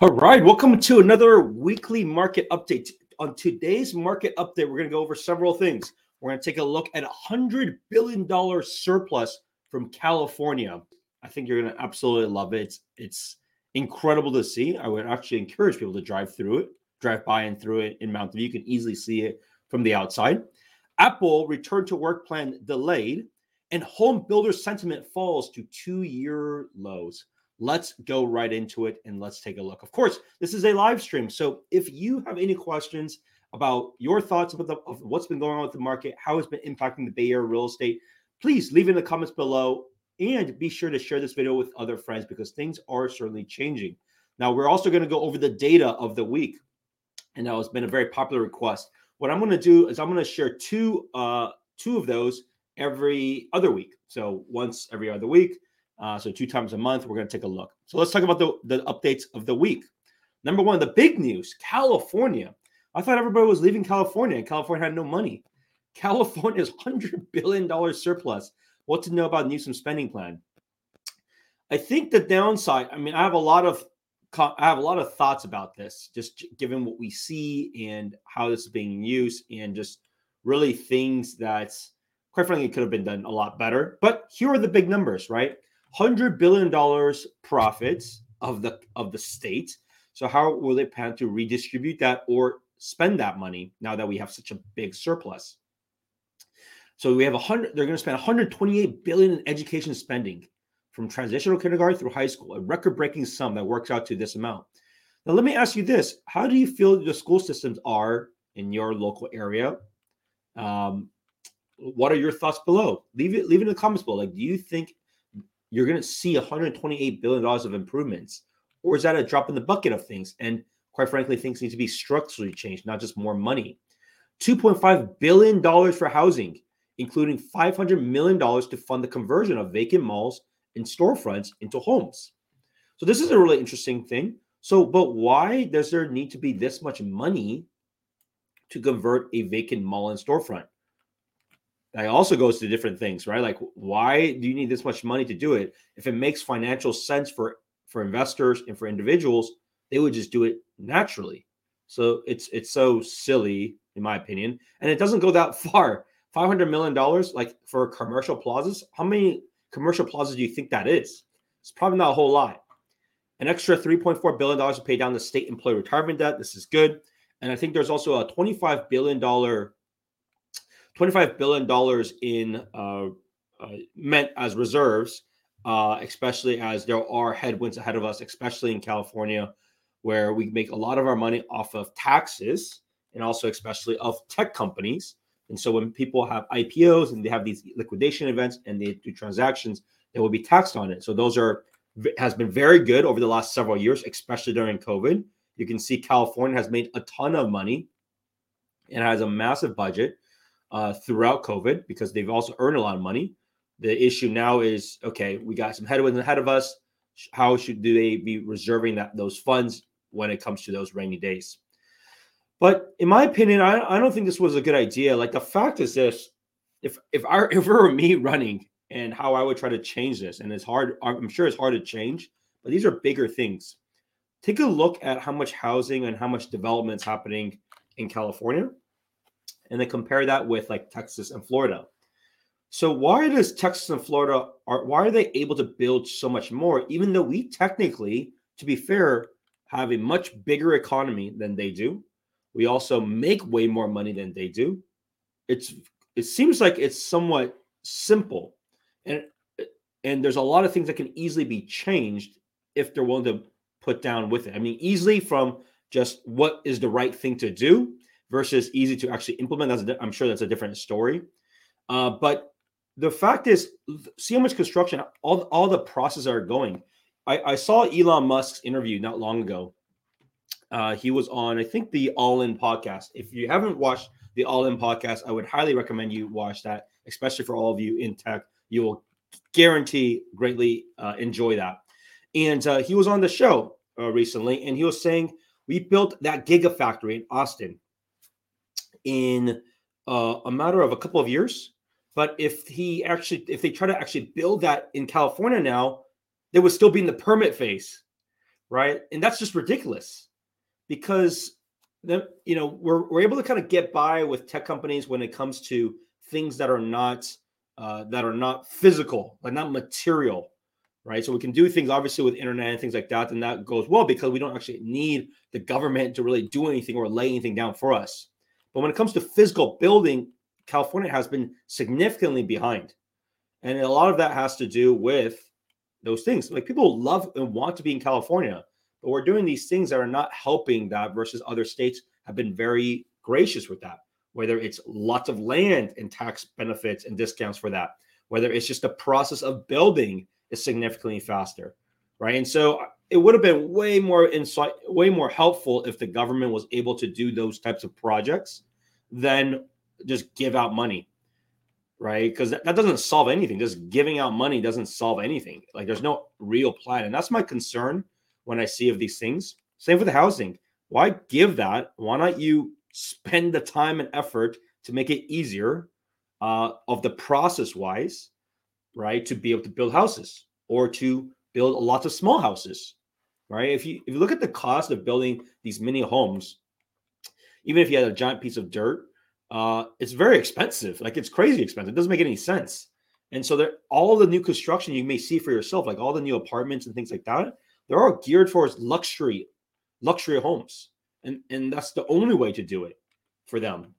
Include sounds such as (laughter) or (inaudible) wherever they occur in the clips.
All right, welcome to another weekly market update. On today's market update, we're going to go over several things. We're going to take a look at a hundred billion dollar surplus from California. I think you're going to absolutely love it. It's, it's incredible to see. I would actually encourage people to drive through it, drive by and through it in Mountain View. You can easily see it from the outside. Apple return to work plan delayed, and home builder sentiment falls to two year lows let's go right into it and let's take a look. Of course, this is a live stream. So if you have any questions about your thoughts about the, what's been going on with the market, how it's been impacting the Bay Area real estate, please leave in the comments below and be sure to share this video with other friends because things are certainly changing. Now, we're also going to go over the data of the week. And that has been a very popular request. What I'm going to do is I'm going to share two uh, two of those every other week. So once every other week. Uh, so two times a month, we're going to take a look. So let's talk about the, the updates of the week. Number one, the big news California. I thought everybody was leaving California and California had no money. California's (laughs) $100 billion surplus. What to know about Newsom's spending plan? I think the downside, I mean, I have a lot of I have a lot of thoughts about this, just given what we see and how this is being used, and just really things that, quite frankly, could have been done a lot better. But here are the big numbers, right? Hundred billion dollars profits of the of the state. So how will they plan to redistribute that or spend that money now that we have such a big surplus? So we have a hundred. They're going to spend 128 billion in education spending from transitional kindergarten through high school, a record-breaking sum that works out to this amount. Now, let me ask you this: How do you feel the school systems are in your local area? Um, what are your thoughts below? Leave it. Leave it in the comments below. Like, do you think you're going to see 128 billion dollars of improvements, or is that a drop in the bucket of things? And quite frankly, things need to be structurally changed, not just more money. 2.5 billion dollars for housing, including 500 million dollars to fund the conversion of vacant malls and storefronts into homes. So this is a really interesting thing. So, but why does there need to be this much money to convert a vacant mall and storefront? That also goes to different things, right? Like, why do you need this much money to do it? If it makes financial sense for for investors and for individuals, they would just do it naturally. So it's it's so silly, in my opinion, and it doesn't go that (laughs) far. Five hundred million dollars, like for commercial plazas. How many commercial plazas do you think that is? It's probably not a whole lot. An extra three point four billion dollars to pay down the state employee retirement debt. This is good, and I think there's also a twenty five billion dollar $25 billion in uh, uh, meant as reserves, uh, especially as there are headwinds ahead of us, especially in California, where we make a lot of our money off of taxes and also especially of tech companies. And so when people have IPOs and they have these liquidation events and they do transactions, they will be taxed on it. So those are has been very good over the last several years, especially during COVID. You can see California has made a ton of money and has a massive budget uh, throughout COVID because they've also earned a lot of money. The issue now is okay, we got some headwinds ahead of us. How should do they be reserving that those funds when it comes to those rainy days? But in my opinion, I, I don't think this was a good idea. Like the fact is this: if if I (laughs) if it were me running and how I would try to change this, and it's hard. I'm sure it's hard to change, but these are bigger things. Take a look at how much housing and how much development is happening in California and then compare that with like Texas and Florida. So why does Texas and Florida are why are they able to build so much more, even though we technically, to be fair, have a much bigger economy than they do? We also make way more money than they do. It's it seems like it's somewhat simple, and and there's a lot of things that can easily be changed if they're willing to put down with it. I mean, easily from just what is the right thing to do versus easy to actually implement. That's a, I'm sure that's a different story. Uh, but the fact is, see how much construction, all all the processes are going. I, I saw Elon Musk's interview not long ago. Uh, he was on, I think, the All In podcast. If you haven't watched the All In podcast, I would highly recommend you watch that, especially for all of you in tech. You will guarantee greatly uh, enjoy that. And uh, he was on the show uh, recently, and he was saying we built that gigafactory in Austin in uh, a matter of a couple of years. But if he actually, if they try to actually build that in California now, they would still be in the permit phase. right? And that's just ridiculous because then you know we're we're able to kind of get by with tech companies when it comes to things that are not uh, that are not physical, like not material, right? So we can do things obviously with internet and things like that, and that goes well because we don't actually need the government to really do anything or lay anything down for us. But when it comes to physical building, California has been significantly behind. And a lot of that has to do with those things. Like people love and want to be in California, but we're doing these things that are not helping that versus other states have been very gracious with that. Whether it's lots of land and tax benefits and discounts for that, whether it's just the process of building is significantly faster, right? And so it would have been way more insight, way more helpful if the government was able to do those types of projects than just give out money right? Because that, doesn't solve anything. Just giving out money doesn't solve anything. Like there's no real plan. And that's my concern when I see of these things. Same for the housing. Why give that? Why not you spend the time and effort to make it easier uh, of the process wise, right? To be able to build houses or to build lots of small houses, right? If you if you look at the cost of building these mini homes, even if you had a giant piece of dirt, uh, it's very expensive. Like it's crazy expensive. It doesn't make any sense. And so there, all the new construction you may see for yourself, like all the new apartments and things like that, they're all geared towards luxury, luxury homes, and and that's the only way to do it for them.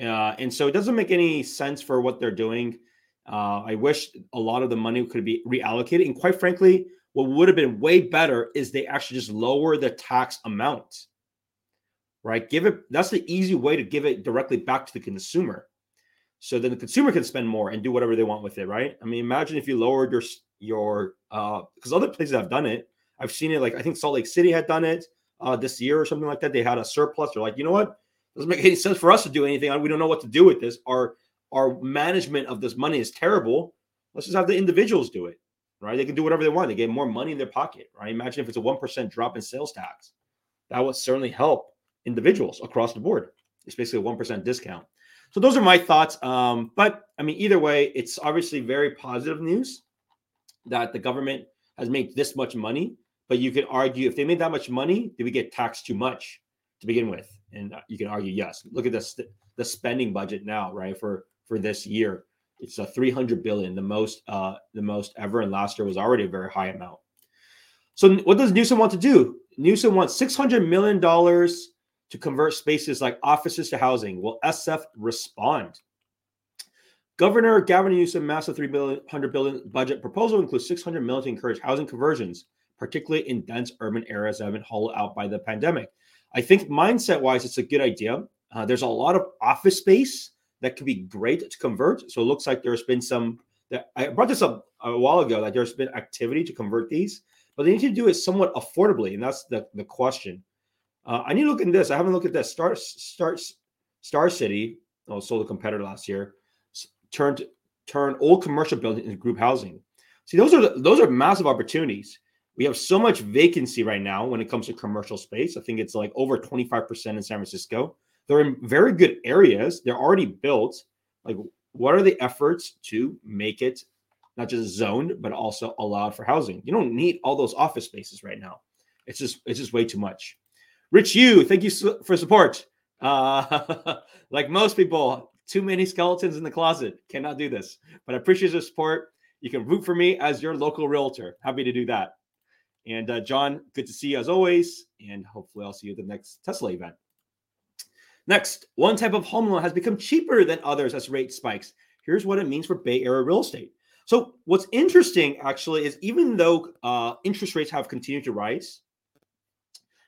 Uh, and so it doesn't make any sense for what they're doing. Uh, I wish a lot of the money could be reallocated. And quite frankly, what would have been way better is they actually just lower the tax amount right? Give it that's the easy way to give it directly back to the consumer. So then the consumer can spend more and do whatever they want with it, right? I mean, imagine if you lowered your your uh because other places have done it. I've seen it like I think Salt Lake City had done it uh this year or something like that. They had a surplus. They're like, you know what? Doesn't make any sense for us to do anything. We don't know what to do with this. Our our management of this money is terrible. Let's just have the individuals do it, right? They can do whatever they want. They get more money in their pocket, right? Imagine if it's a one percent drop in sales tax. That would certainly help individuals across the board. It's basically a 1% discount. So those are my thoughts. Um, but I mean, either way, it's obviously very positive news that the government has made this much money. But you could argue if they made that much money, did we get taxed too much to begin with? And uh, you can argue yes. Look at the the spending budget now, right for for this year. It's a 300 billion, the most uh, the most ever, and last year was already a very high amount. So what does Newsom want to do? Newsom wants 600 million dollars to convert spaces like offices to housing. Will SF respond? Governor Gavin Newsom massive three billion hundred billion budget proposal includes 600 million to encourage housing conversions, particularly in dense urban areas that have been hollowed out by the pandemic. I think mindset wise, it's a good idea. Uh, there's a lot of office space that could be great to convert. So it looks like there's been some. That I brought this up a while ago. That there's been activity to convert these, but they need to do it somewhat affordably, and that's the the question. Uh, I need to look at this. I haven't looked at that. Star Star Star City, oh, sold a competitor last year, turned turned old commercial buildings into group housing. See, those are those are massive opportunities. We have so much vacancy right now when it comes to commercial space. I think it's like over 25% in San Francisco. They're in very good areas. They're already built. Like, what are the efforts to make it not just zoned, but also allowed for housing? You don't need all those office spaces right now. It's just it's just way too much. Rich you, thank you for support. Uh, (laughs) like most people, too many skeletons in the closet. Cannot do this, but I appreciate your support. You can root for me as your local realtor. Happy to do that. And uh, John, good to see you as always. And hopefully, I'll see you at the next Tesla event. Next, one type of home loan has become cheaper than others as rate spikes. Here's what it means for Bay Area real estate. So, what's interesting actually is even though uh, interest rates have continued to rise,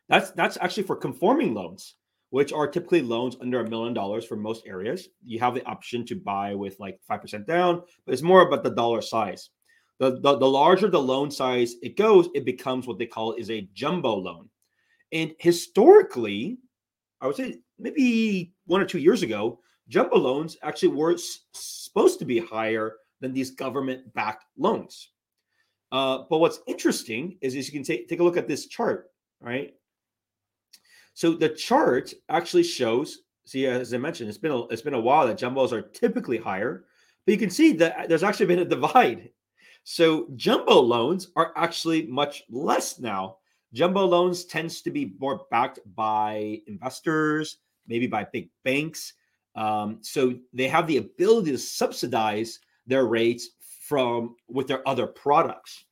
that's that's actually for conforming loans, which are typically loans under a million dollars for most areas. You have the option to buy with like five percent down, but it's more about the dollar size. The, the, the larger the loan size it goes, it becomes what they call is a jumbo loan. And historically, I would say maybe one or two years ago, jumbo loans actually were s- supposed to be higher than these government backed loans. Uh, but what's interesting is, is you can take, take a look at this chart, right? So the chart actually shows. See, as I mentioned, it's been a, it's been a while that jumbos are typically higher, but you can see that there's actually been a divide. So jumbo loans are actually much less now Jumbo loans tends to be more backed by investors, maybe by big banks. Um, so they have the ability to subsidize their rates from with their other products,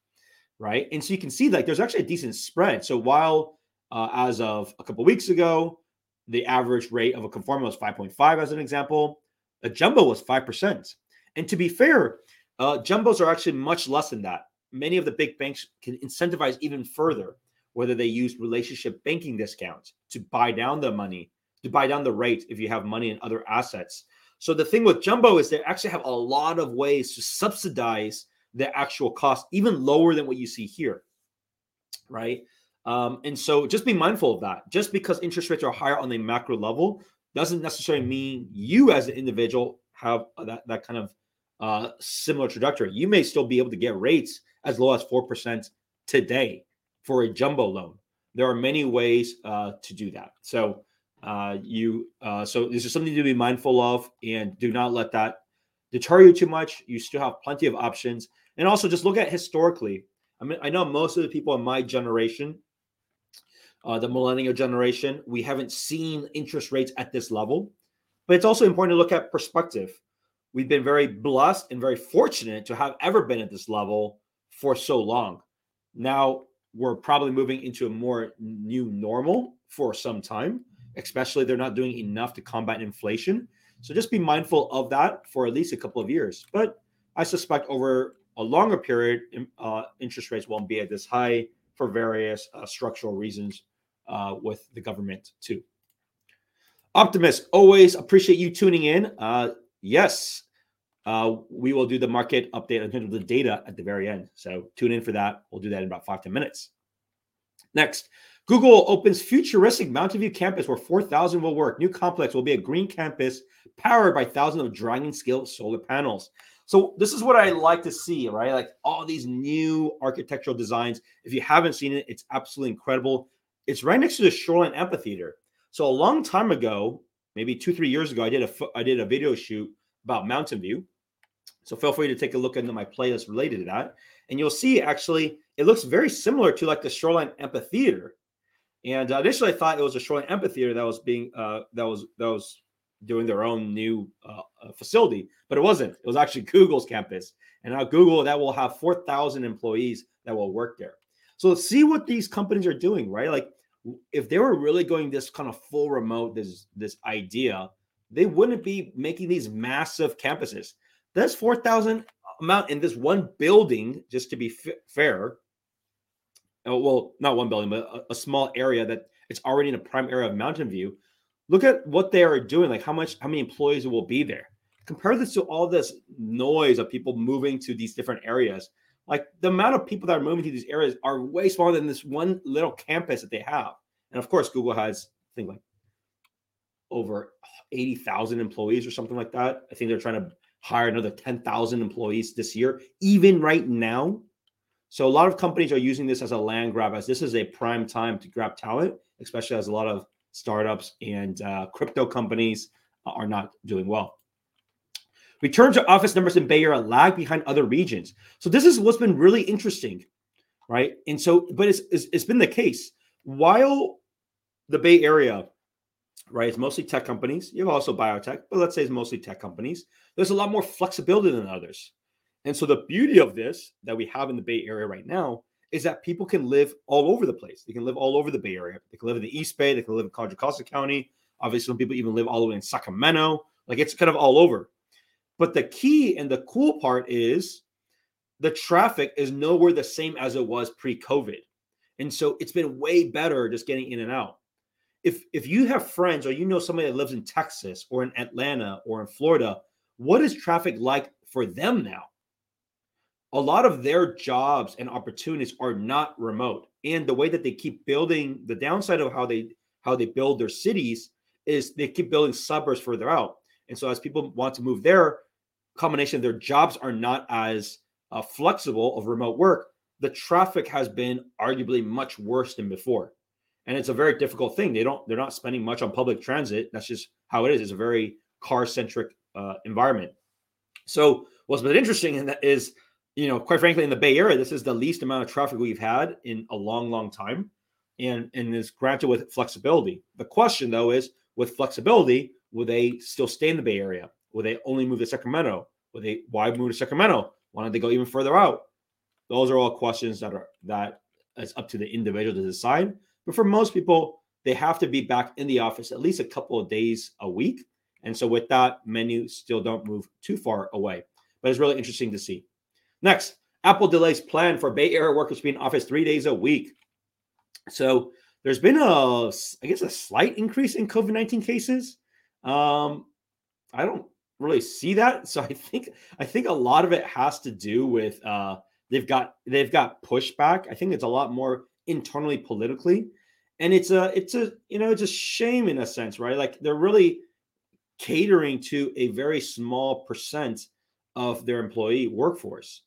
right? And so you can see like there's actually a decent spread. So while uh, as of a couple weeks ago, the average rate of a conforming was 5.5 as an example, a jumbo was 5%. And to be fair, uh, jumbos are actually much less than that. Many of the big banks can incentivize even further, whether they use relationship banking discounts to buy down the money, to buy down the rate if you have money in other assets. So the thing with jumbo is they actually have a lot of ways to subsidize the actual cost, even lower than what you see here, right? Um, and so just be mindful of that. Just because interest rates are higher on the macro level doesn't necessarily mean you as an individual have that, that kind of uh, similar trajectory. You may still be able to get rates as low as 4% today for a jumbo loan. There are many ways uh, to do that. So uh, you uh, so this is something to be mindful of, and do not let that deter you too much. You still have plenty of options, and also just look at historically. I mean, I know most of the people in my generation, uh, the millennial generation, we haven't seen interest rates at this level, but it's also important to look at perspective we've been very blessed and very fortunate to have ever been at this level for so long. Now we're probably moving into a more new normal for some time, especially they're not doing enough to combat inflation. So just be mindful of that for at least a couple of years. But I suspect over a longer period, uh, interest rates won't be at this high for various uh, structural reasons uh, with the government too. Optimist, always appreciate you tuning in. Uh, yes, uh, we will do the market update in terms of the data at the very end. So tune in for that. We'll do that in about five ten minutes. Next, Google opens futuristic Mountain View campus where 4,000 will work. New complex will be a green campus powered by thousands of dragon scale solar panels. So this is what I like to see, right? Like all these new architectural designs. If you haven't seen it, it's absolutely incredible. It's right next to the Shoreline Amphitheater. So a long time ago, maybe two, three years ago, I did a I did a video shoot about Mountain View. So feel free to take a look into my playlist related to that. And you'll see actually it looks very similar to like the Shoreline Amphitheater. And uh, initially I thought it was a Shoreline Amphitheater that was being uh, that was that was doing their own new uh, uh facility, but it wasn't. It was actually Google's campus. And now Google that will have 4,000 employees that will work there. So see what these companies are doing, right? Like if they were really going this kind of full remote this this idea, they wouldn't be making these massive campuses. That's 4,000 amount in this one building, just to be f- fair. Oh, well, not one building, but a, a, small area that it's already in a prime area of Mountain View. Look at what they are doing, like how much, how many employees will be there. Compare this to all this noise of people moving to these different areas. Like the amount of people that are moving to these areas are way smaller than this one little campus that they have. And of course, Google has I think like over 80,000 employees or something like that. I think they're trying to hire another 10,000 employees this year, even right now. So a lot of companies are using this as a land grab, as this is a prime time to grab talent, especially as a lot of startups and uh, crypto companies are not doing well. Return to office numbers in Bay Area lag behind other regions. So this is what's been really interesting, right? And so, but it's, it's, it's been the case while the Bay Area right? It's mostly tech companies. You have also biotech, but let's say it's mostly tech companies. There's a lot more flexibility than others. And so the beauty of this that we have in the Bay Area right now is that people can live all over the place. They can live all over the Bay Area. They can live in the East Bay. They can live in Contra Costa County. Obviously, some people even live all the way in Sacramento. Like it's kind of all over. But the key and the cool part is the traffic is nowhere the same as it was pre-COVID. And so it's been way better just getting in and out if if you have friends or you know somebody that lives in Texas or in Atlanta or in Florida, what is traffic like for them now? A lot of their jobs and opportunities are not remote. And the way that they keep building the downside of how they how they build their cities is they keep building suburbs further out. And so as people want to move there, combination their jobs are not as uh, flexible of remote work. The traffic has been arguably much worse than before and it's a very difficult thing. They don't they're not spending much on public transit. That's just how it is. It's a very car centric uh, environment. So what's been interesting in that is, you know, quite frankly, in the Bay Area, this is the least amount of traffic we've had in a long, long time. and and is granted with flexibility. The question though is with flexibility, will they still stay in the Bay Area? Will they only move to Sacramento? Will they why move to Sacramento? Why don't they go even further out? Those are all questions that are that is up to the individual to decide. But for most people, they have to be back in the office at least a couple of days a week. And so with that, menu still don't move too far away. But it's really interesting to see. Next, Apple delays plan for Bay Area workers to be in office three days a week. So there's been a, I guess, a slight increase in COVID 19 cases. Um, I don't really see that. So I think I think a lot of it has to do with uh, they've got they've got pushback. I think it's a lot more internally politically, and it's a it's a you know it's a shame in a sense, right? Like they're really catering to a very small percent of their employee workforce.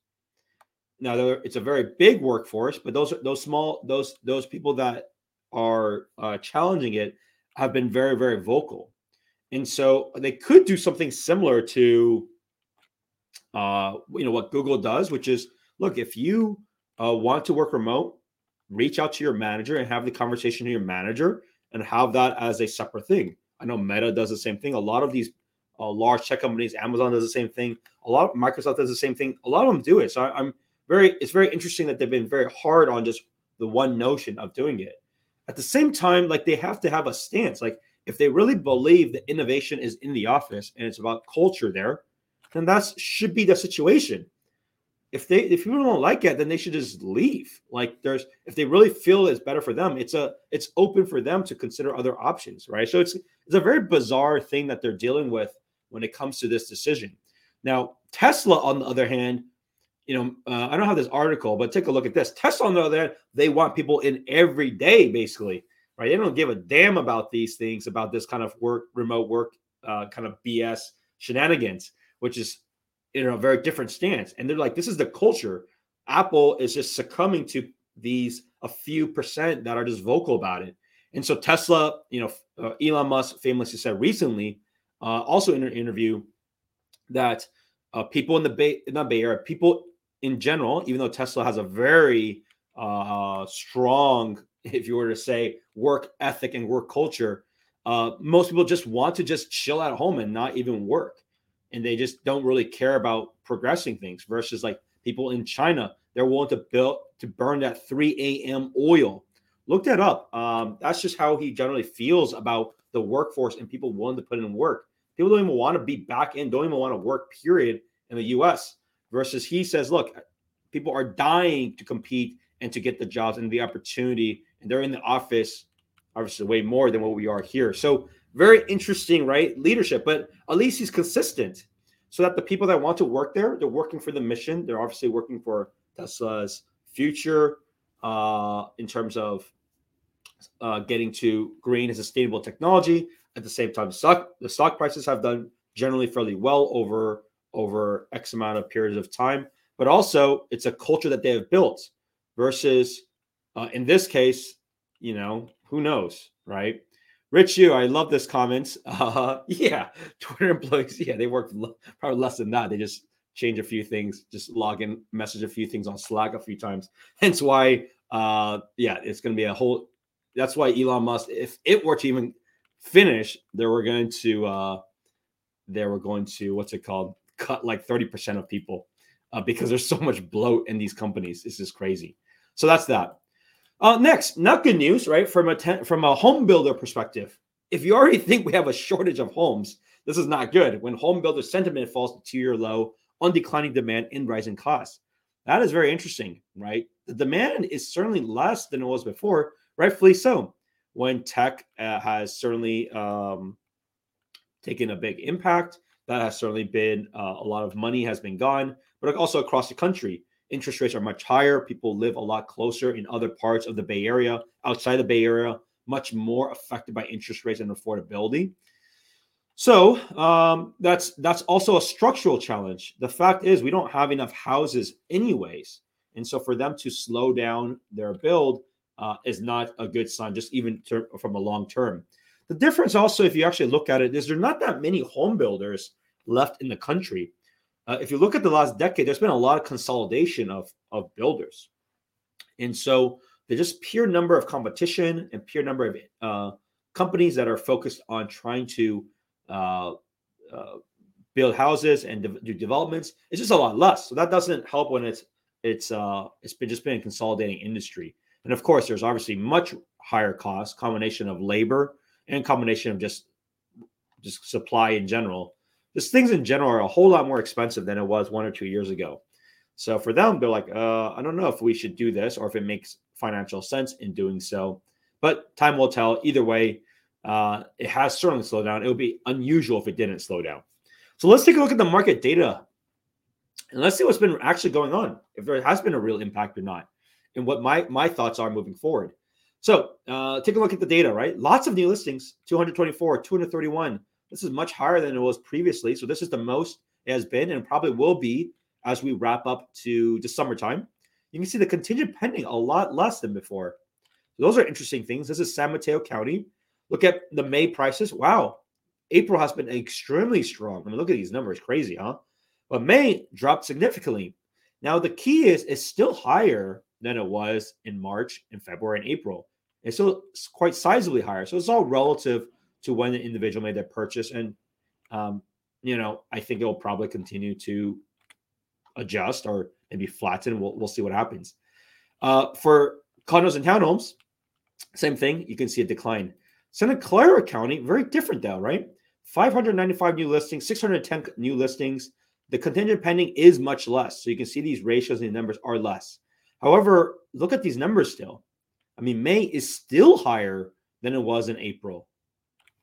Now it's a very big workforce, but those those small those those people that are uh, challenging it have been very very vocal, and so they could do something similar to uh, you know what Google does, which is look if you uh, want to work remote, reach out to your manager and have the conversation with your manager and have that as a separate thing. I know Meta does the same thing. A lot of these uh, large tech companies, Amazon does the same thing. A lot of Microsoft does the same thing. A lot of them do it. So I, I'm very it's very interesting that they've been very hard on just the one notion of doing it. At the same time, like they have to have a stance. Like if they really believe that innovation is in the office and it's about culture there, then that should be the situation. If they if people don't like it, then they should just leave. Like there's if they really feel it's better for them, it's a it's open for them to consider other options, right? So it's it's a very bizarre thing that they're dealing with when it comes to this decision. Now, Tesla, on the other hand, you know, uh, I don't have this article, but take a look at this. Tesla, on the other hand, they want people in every day, basically, right? They don't give a damn about these things, about this kind of work, remote work, uh, kind of BS shenanigans, which is, you know, a very different stance. And they're like, this is the culture. Apple is just succumbing to these a few percent that are just vocal about it. And so Tesla, you know, uh, Elon Musk famously said recently, uh, also in an interview, that uh, people in the Bay, not Bay Area, people in general, even though Tesla has a very uh, strong, if you were to say, work ethic and work culture, uh, most people just want to just chill at home and not even work. And they just don't really care about progressing things versus like people in China, they're willing to build to burn that 3 a.m. oil. Look that up. Um, that's just how he generally feels about the workforce and people willing to put in work. People don't even want to be back in, don't even want to work, period, in the US versus he says, look, people are dying to compete and to get the jobs and the opportunity, and they're in the office, obviously, way more than what we are here. So, very interesting, right? Leadership, but at least he's consistent so that the people that want to work there, they're working for the mission. They're obviously working for Tesla's future uh, in terms of uh, getting to green and sustainable technology. At the same time, stock, the stock prices have done generally fairly well over over X amount of periods of time, but also it's a culture that they have built versus uh, in this case, you know, who knows, right? Rich, you, I love this comment. (laughs) Uh, yeah, Twitter employees, yeah, they work probably less than that. They just change a few things, just log in, message a few things on Slack a few times. Hence why, uh, yeah, it's going to be a whole. That's why Elon Musk, if it were to even finish, they were going to, uh, they were going to, what's it called? Cut like 30% of people uh, because there's so much bloat in these companies. This is crazy. So that's that. Uh, next, not good news, right? From a ten, from a home builder perspective, if you already (laughs) think we have a shortage of homes, this is not good. When home builder sentiment falls to two-year low on declining demand and rising costs, that is very interesting, right? The demand is certainly less than it was before, rightfully so. When tech uh, has certainly um, taken a big impact, that has certainly been uh, a lot of money has been gone, but also across the country. Interest rates are much higher. People live a lot closer in other parts of the Bay Area, outside the Bay Area, much more affected by interest rates and affordability. So um, that's that's also a structural challenge. The fact is, we don't have enough houses, anyways, and so for them to slow down their build uh, is not a good sign, just even ter- from a long term. The difference also, if you actually look at it, is there's not that many home builders left in the country. Uh, if you look at the last decade, there's been a lot of consolidation of, of builders. And so the just pure number of competition and pure number of uh, companies that are focused on trying to uh, uh, build houses and de- do developments it's just a lot less so that doesn't help when it's it's uh it's been just been a consolidating industry and of course there's obviously much higher costs combination of labor and combination of just just supply in general just things in general are a whole lot more expensive than it was one or two years ago. So for them they're like uh i don't know if we should do this or if it makes financial sense in doing so. But time will tell. Either way uh, it has certainly slowed down. It would be unusual if it didn't slow down. So let's take a look at the market data and let's see what's been actually going on, if there has been a real impact or not, and what my my thoughts are moving forward. So uh, take a look at the data, right? Lots of new listings, 224, 231. This is much higher than it was previously. So this is the most it has been and probably will be as we wrap up to the summertime. You can see the contingent pending a lot less than before. So those are interesting things. This is San Mateo County. Look at the May prices. Wow. April has been extremely strong. I mean, look at these numbers. Crazy, huh? But May dropped significantly. Now the key is it's still higher than it was in March and February and April. It's still quite sizably higher. So it's all relative to when the individual made that purchase. And um, you know, I think it will probably continue to adjust or maybe flatten. We'll we'll see what happens. Uh, for condos and townhomes, same thing. You can see a decline. Santa Clara County, very different though, right? 595 new listings, 610 new listings, the contingent pending is much less. So you can see these ratios and numbers are less. However, look at these numbers still. I mean, May is still higher than it was in April.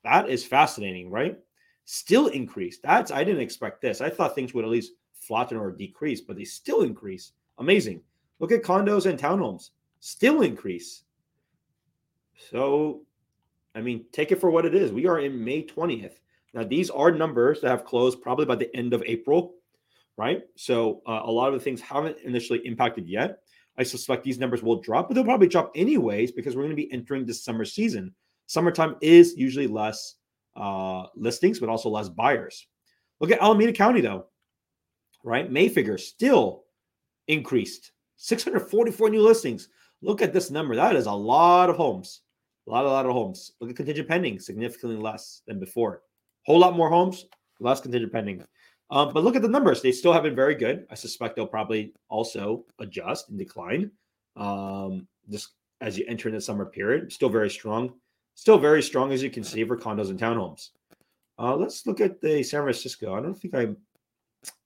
That is fascinating, right? Still increased. That's I didn't expect this. I thought things would at least flatten or decrease, but they still increase. Amazing. Look at condos and townhomes. Still increase. So, I mean, take it for what it is. We are in May 20th. Now, these are numbers that have closed probably by the end of April, right? So uh, a lot of the things haven't initially impacted yet. I suspect these numbers will drop, but they'll probably drop anyways because we're going to be entering the summer season. Summertime is usually less uh, listings, but also less buyers. Look at Alameda County, though, right? May figures still increased 644 new listings. Look at this number. That is a lot of homes. A lot, a lot of homes. Look at contingent pending, significantly less than before. Whole lot more homes, less contingent pending. Um, but look at the numbers; they still have been very good. I suspect they'll probably also adjust and decline um, just as you enter in the summer period. Still very strong, still very strong as you can see for condos and townhomes. Uh, let's look at the San Francisco. I don't think I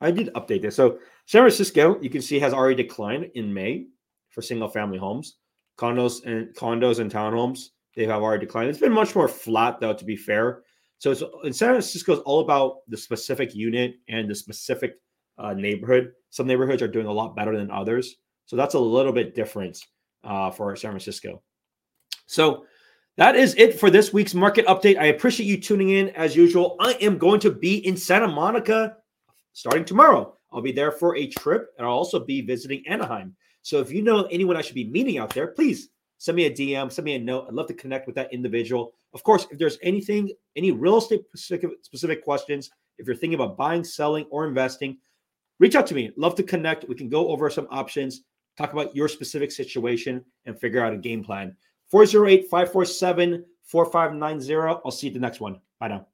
I did update this. So San Francisco, you can see has already declined in May for single family homes. Condos and condos and townhomes, they have already declined. It's been much more flat though, to be fair. So it's, in San Francisco is all about the specific unit and the specific uh, neighborhood. Some neighborhoods are doing a lot better than others. So that's a little bit different uh, for San Francisco. So that is it for this week's market update. I appreciate you tuning in as usual. I am going to be in Santa Monica starting tomorrow. I'll be there for a trip and I'll also be visiting Anaheim. So if you know anyone I should be meeting out there, please send me a DM, send me a note. I'd love to connect with that individual. Of course, if there's anything, any real estate specific, specific questions, if you're thinking about buying, selling, or investing, reach out to me. Love to connect. We can go over some options, talk about your specific situation, and figure out a game plan. 408 547 4590. I'll see you at the next one. Bye now.